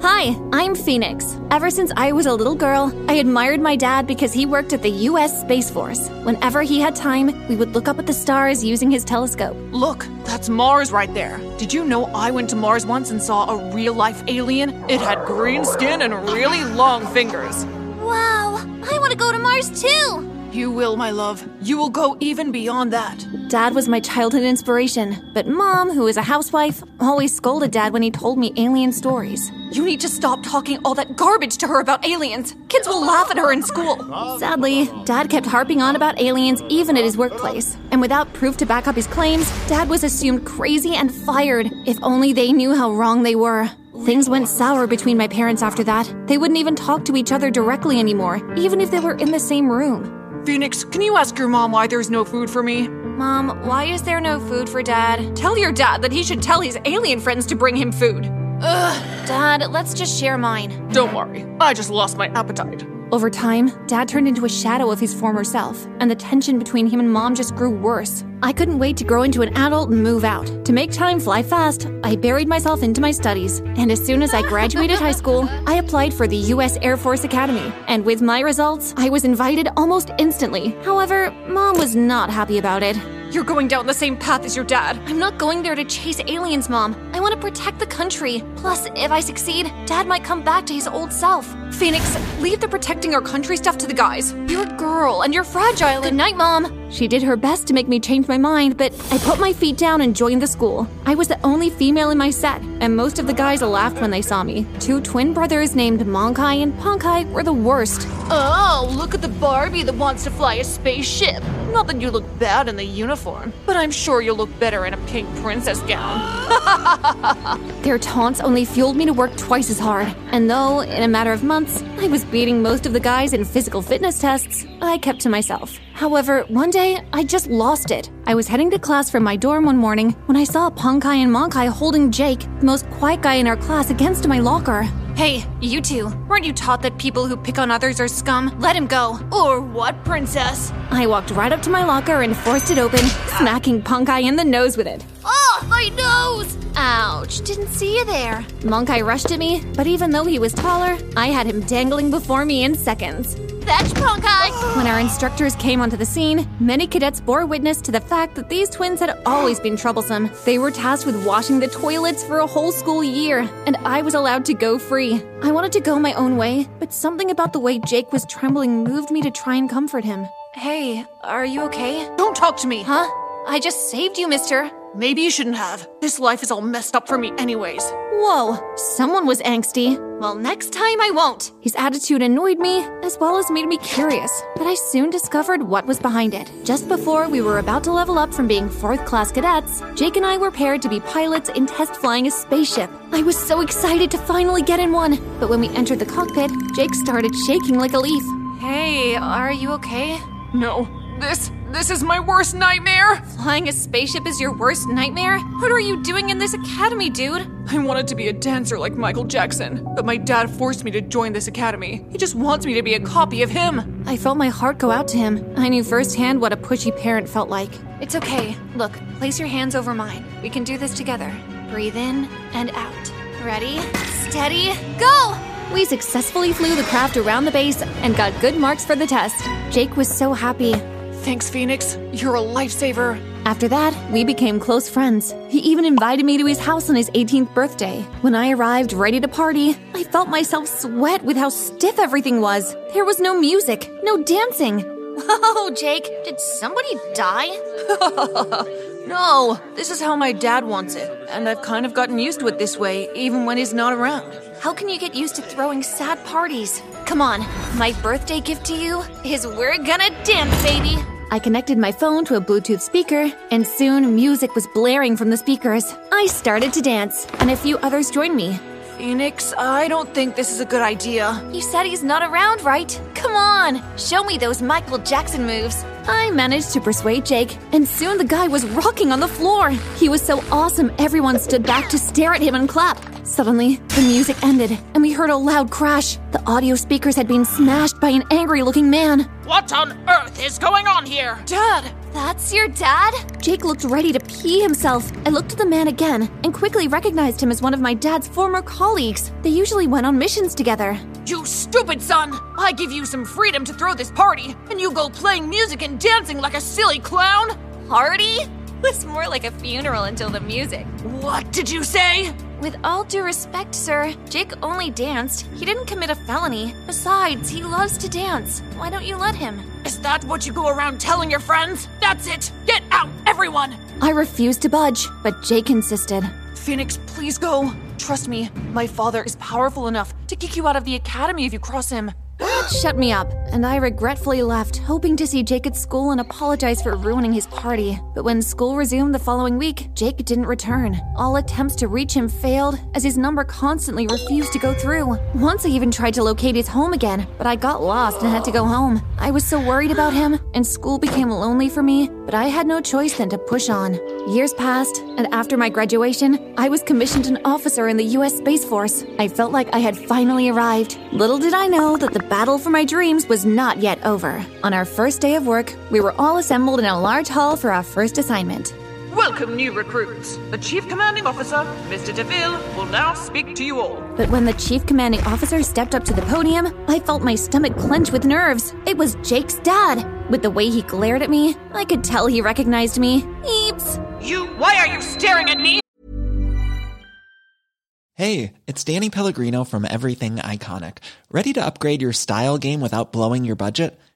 Hi, I'm Phoenix. Ever since I was a little girl, I admired my dad because he worked at the U.S. Space Force. Whenever he had time, we would look up at the stars using his telescope. Look, that's Mars right there. Did you know I went to Mars once and saw a real life alien? It had green skin and really long fingers. Wow, I want to go to Mars too! You will, my love. You will go even beyond that. Dad was my childhood inspiration, but Mom, who is a housewife, always scolded Dad when he told me alien stories. You need to stop talking all that garbage to her about aliens. Kids will laugh at her in school. Sadly, Dad kept harping on about aliens even at his workplace. And without proof to back up his claims, Dad was assumed crazy and fired. If only they knew how wrong they were. Things went sour between my parents after that. They wouldn't even talk to each other directly anymore, even if they were in the same room. Phoenix, can you ask your mom why there's no food for me? Mom, why is there no food for Dad? Tell your dad that he should tell his alien friends to bring him food. Ugh, Dad, let's just share mine. Don't worry, I just lost my appetite. Over time, Dad turned into a shadow of his former self, and the tension between him and Mom just grew worse. I couldn't wait to grow into an adult and move out. To make time fly fast, I buried myself into my studies, and as soon as I graduated high school, I applied for the U.S. Air Force Academy. And with my results, I was invited almost instantly. However, Mom was not happy about it. You're going down the same path as your dad. I'm not going there to chase aliens, Mom. I want to protect the country. Plus, if I succeed, Dad might come back to his old self. Phoenix, leave the protecting our country stuff to the guys. You're a girl and you're fragile. Good night, Mom. She did her best to make me change my mind, but I put my feet down and joined the school. I was the only female in my set, and most of the guys laughed when they saw me. Two twin brothers named Monkai and Ponkai were the worst. Oh, look at the Barbie that wants to fly a spaceship. Not that you look bad in the uniform, but I'm sure you'll look better in a pink princess gown. Their taunts only fueled me to work twice as hard. And though, in a matter of months, I was beating most of the guys in physical fitness tests, I kept to myself. However, one day, I just lost it. I was heading to class from my dorm one morning when I saw Ponkai and Monkai holding Jake, the most quiet guy in our class, against my locker. Hey, you two, weren't you taught that people who pick on others are scum? Let him go. Or what, princess? I walked right up to my locker and forced it open, smacking Ponkai in the nose with it. Oh, my nose! Ouch, didn't see you there. Monkai rushed at me, but even though he was taller, I had him dangling before me in seconds. Fetch, Ponkai! When our instructors came onto the scene, many cadets bore witness to the fact that these twins had always been troublesome. They were tasked with washing the toilets for a whole school year, and I was allowed to go free. I wanted to go my own way, but something about the way Jake was trembling moved me to try and comfort him. Hey, are you okay? Don't talk to me! Huh? I just saved you, mister. Maybe you shouldn't have. This life is all messed up for me, anyways. Whoa, someone was angsty. Well, next time I won't. His attitude annoyed me, as well as made me curious, but I soon discovered what was behind it. Just before we were about to level up from being fourth class cadets, Jake and I were paired to be pilots in test flying a spaceship. I was so excited to finally get in one, but when we entered the cockpit, Jake started shaking like a leaf. Hey, are you okay? No, this this is my worst nightmare. Flying a spaceship is your worst nightmare? What are you doing in this academy, dude? I wanted to be a dancer like Michael Jackson, but my dad forced me to join this academy. He just wants me to be a copy of him. I felt my heart go out to him. I knew firsthand what a pushy parent felt like. It's okay. Look, place your hands over mine. We can do this together. Breathe in and out. Ready, steady, go! We successfully flew the craft around the base and got good marks for the test. Jake was so happy. Thanks, Phoenix. You're a lifesaver. After that, we became close friends. He even invited me to his house on his 18th birthday. When I arrived ready to party, I felt myself sweat with how stiff everything was. There was no music, no dancing. Whoa, oh, Jake, did somebody die? no, this is how my dad wants it, and I've kind of gotten used to it this way, even when he's not around. How can you get used to throwing sad parties? Come on, my birthday gift to you is we're gonna dance, baby! I connected my phone to a Bluetooth speaker, and soon music was blaring from the speakers. I started to dance, and a few others joined me. Phoenix, I don't think this is a good idea. You said he's not around, right? Come on, show me those Michael Jackson moves. I managed to persuade Jake, and soon the guy was rocking on the floor. He was so awesome, everyone stood back to stare at him and clap. Suddenly, the music ended, and we heard a loud crash. The audio speakers had been smashed by an angry looking man. What on earth is going on here? Dad! That's your dad? Jake looked ready to pee himself. I looked at the man again and quickly recognized him as one of my dad's former colleagues. They usually went on missions together. You stupid son! I give you some freedom to throw this party, and you go playing music and dancing like a silly clown? Party? Was more like a funeral until the music. What did you say? With all due respect, sir, Jake only danced. He didn't commit a felony. Besides, he loves to dance. Why don't you let him? Is that what you go around telling your friends? That's it! Get out, everyone! I refused to budge, but Jake insisted. Phoenix, please go. Trust me, my father is powerful enough to kick you out of the academy if you cross him. Shut me up, and I regretfully left, hoping to see Jake at school and apologize for ruining his party. But when school resumed the following week, Jake didn't return. All attempts to reach him failed, as his number constantly refused to go through. Once I even tried to locate his home again, but I got lost and had to go home. I was so worried about him, and school became lonely for me, but I had no choice than to push on. Years passed, and after my graduation, I was commissioned an officer in the U.S. Space Force. I felt like I had finally arrived. Little did I know that the battle for my dreams was not yet over. On our first day of work, we were all assembled in a large hall for our first assignment. Welcome, new recruits. The Chief Commanding Officer, Mr. DeVille, will now speak to you all. But when the chief commanding officer stepped up to the podium, I felt my stomach clench with nerves. It was Jake's dad. With the way he glared at me, I could tell he recognized me. Eeps. You, why are you staring at me? Hey, it's Danny Pellegrino from Everything Iconic. Ready to upgrade your style game without blowing your budget?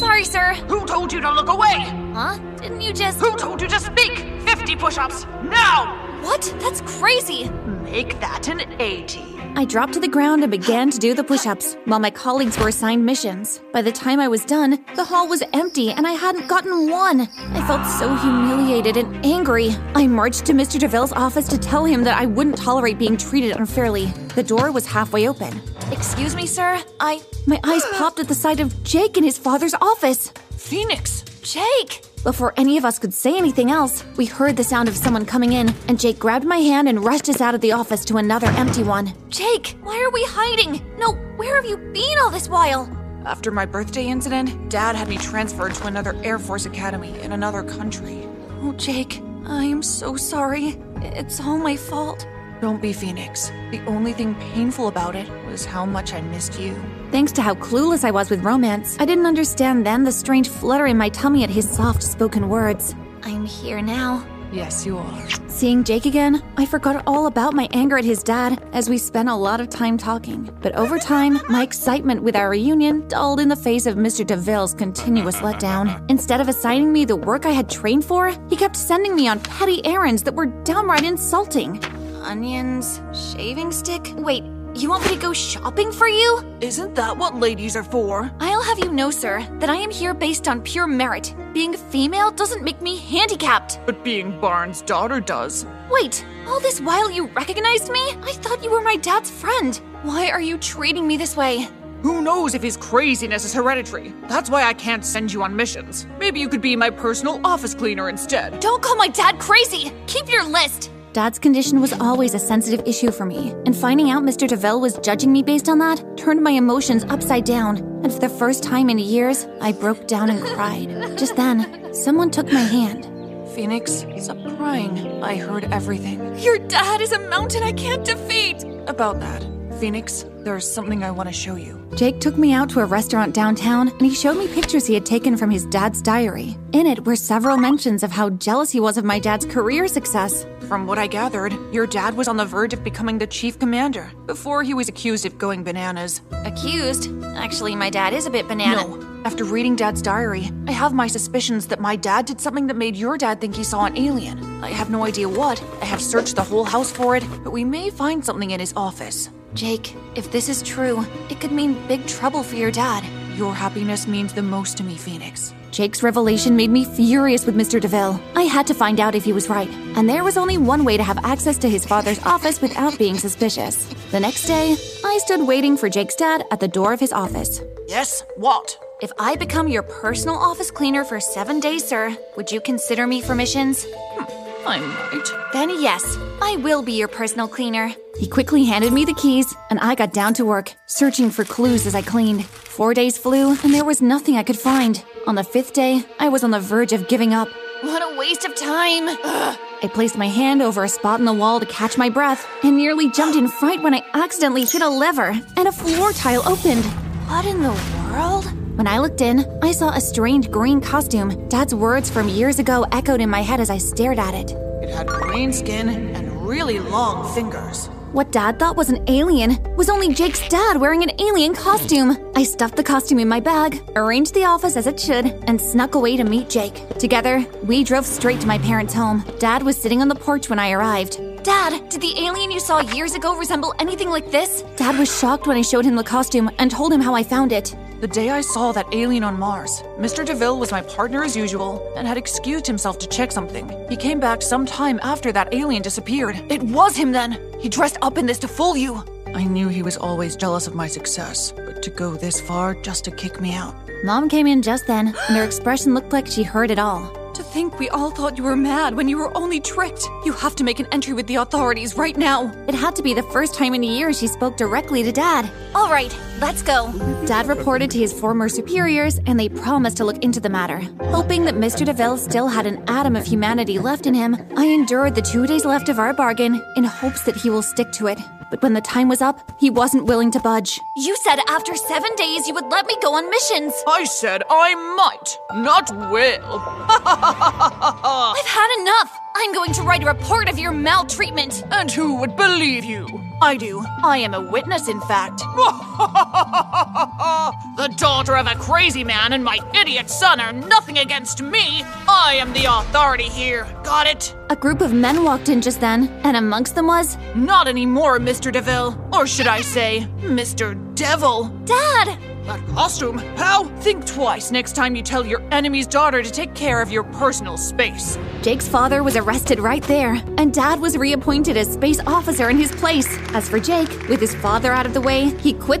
Sorry, sir. Who told you to look away? Huh? Didn't you just. Who told you to speak? 50 push ups, now! What? That's crazy! Make that an 80. I dropped to the ground and began to do the push ups while my colleagues were assigned missions. By the time I was done, the hall was empty and I hadn't gotten one. I felt so humiliated and angry. I marched to Mr. DeVille's office to tell him that I wouldn't tolerate being treated unfairly. The door was halfway open. Excuse me, sir? I. My eyes popped at the sight of Jake in his father's office. Phoenix! Jake! Before any of us could say anything else, we heard the sound of someone coming in, and Jake grabbed my hand and rushed us out of the office to another empty one. Jake, why are we hiding? No, where have you been all this while? After my birthday incident, Dad had me transferred to another Air Force academy in another country. Oh, Jake, I am so sorry. It's all my fault. Don't be Phoenix. The only thing painful about it was how much I missed you. Thanks to how clueless I was with romance, I didn't understand then the strange flutter in my tummy at his soft spoken words. I'm here now. Yes, you are. Seeing Jake again, I forgot all about my anger at his dad as we spent a lot of time talking. But over time, my excitement with our reunion dulled in the face of Mr. DeVille's continuous letdown. Instead of assigning me the work I had trained for, he kept sending me on petty errands that were downright insulting. Onions, shaving stick? Wait, you want me to go shopping for you? Isn't that what ladies are for? I'll have you know, sir, that I am here based on pure merit. Being female doesn't make me handicapped. But being Barnes' daughter does. Wait, all this while you recognized me? I thought you were my dad's friend. Why are you treating me this way? Who knows if his craziness is hereditary? That's why I can't send you on missions. Maybe you could be my personal office cleaner instead. Don't call my dad crazy! Keep your list! Dad's condition was always a sensitive issue for me, and finding out Mr. DeVille was judging me based on that turned my emotions upside down. And for the first time in years, I broke down and cried. Just then, someone took my hand. Phoenix, stop crying. I heard everything. Your dad is a mountain I can't defeat! About that, Phoenix, there's something I want to show you. Jake took me out to a restaurant downtown and he showed me pictures he had taken from his dad's diary. In it were several mentions of how jealous he was of my dad's career success. From what I gathered, your dad was on the verge of becoming the chief commander before he was accused of going bananas. Accused? Actually, my dad is a bit banana. No. After reading dad's diary, I have my suspicions that my dad did something that made your dad think he saw an alien. I have no idea what. I have searched the whole house for it, but we may find something in his office. Jake, if this is true, it could mean big trouble for your dad. Your happiness means the most to me, Phoenix. Jake's revelation made me furious with Mr. DeVille. I had to find out if he was right, and there was only one way to have access to his father's office without being suspicious. The next day, I stood waiting for Jake's dad at the door of his office. Yes, what? If I become your personal office cleaner for seven days, sir, would you consider me for missions? Hmm, I might. Then, yes, I will be your personal cleaner. He quickly handed me the keys, and I got down to work, searching for clues as I cleaned. Four days flew, and there was nothing I could find. On the fifth day, I was on the verge of giving up. What a waste of time! Ugh. I placed my hand over a spot in the wall to catch my breath, and nearly jumped in fright when I accidentally hit a lever, and a floor tile opened. What in the world? When I looked in, I saw a strange green costume. Dad's words from years ago echoed in my head as I stared at it. It had green skin and really long fingers. What Dad thought was an alien was only Jake's dad wearing an alien costume. I stuffed the costume in my bag, arranged the office as it should, and snuck away to meet Jake. Together, we drove straight to my parents' home. Dad was sitting on the porch when I arrived. Dad, did the alien you saw years ago resemble anything like this? Dad was shocked when I showed him the costume and told him how I found it. The day I saw that alien on Mars, Mr. DeVille was my partner as usual and had excused himself to check something. He came back some time after that alien disappeared. It was him then! He dressed up in this to fool you! I knew he was always jealous of my success, but to go this far just to kick me out. Mom came in just then, and her expression looked like she heard it all. To think we all thought you were mad when you were only tricked. You have to make an entry with the authorities right now. It had to be the first time in a year she spoke directly to Dad. All right, let's go. Dad reported to his former superiors, and they promised to look into the matter. Hoping that Mr. DeVille still had an atom of humanity left in him, I endured the two days left of our bargain in hopes that he will stick to it. But when the time was up, he wasn't willing to budge. You said after seven days you would let me go on missions. I said I might, not will. I've had enough! I'm going to write a report of your maltreatment! And who would believe you? I do. I am a witness, in fact. the daughter of a crazy man and my idiot son are nothing against me. I am the authority here. Got it? A group of men walked in just then, and amongst them was. Not anymore, Mr. DeVille. Or should I say, Mr. Devil. Dad! That costume? How? Think twice next time you tell your enemy's daughter to take care of your personal space. Jake's father was arrested right there, and Dad was reappointed as space officer in his place. As for Jake, with his father out of the way, he quit.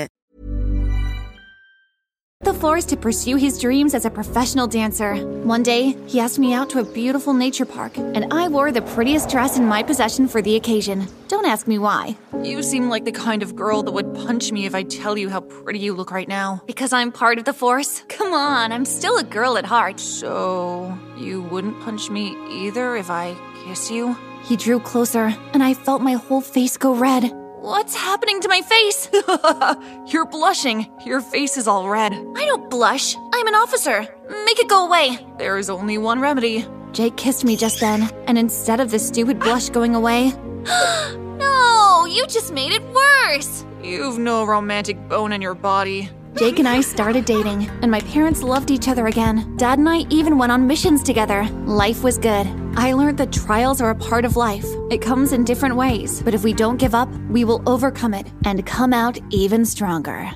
The forest to pursue his dreams as a professional dancer. One day, he asked me out to a beautiful nature park, and I wore the prettiest dress in my possession for the occasion. Don't ask me why. You seem like the kind of girl that would punch me if I tell you how pretty you look right now. Because I'm part of the force? Come on, I'm still a girl at heart. So, you wouldn't punch me either if I kiss you? He drew closer, and I felt my whole face go red. What's happening to my face? You're blushing. Your face is all red. I don't blush. I'm an officer. Make it go away. There is only one remedy. Jake kissed me just then, and instead of the stupid blush going away, no, you just made it worse. You've no romantic bone in your body. Jake and I started dating, and my parents loved each other again. Dad and I even went on missions together. Life was good. I learned that trials are a part of life. It comes in different ways, but if we don't give up, we will overcome it and come out even stronger.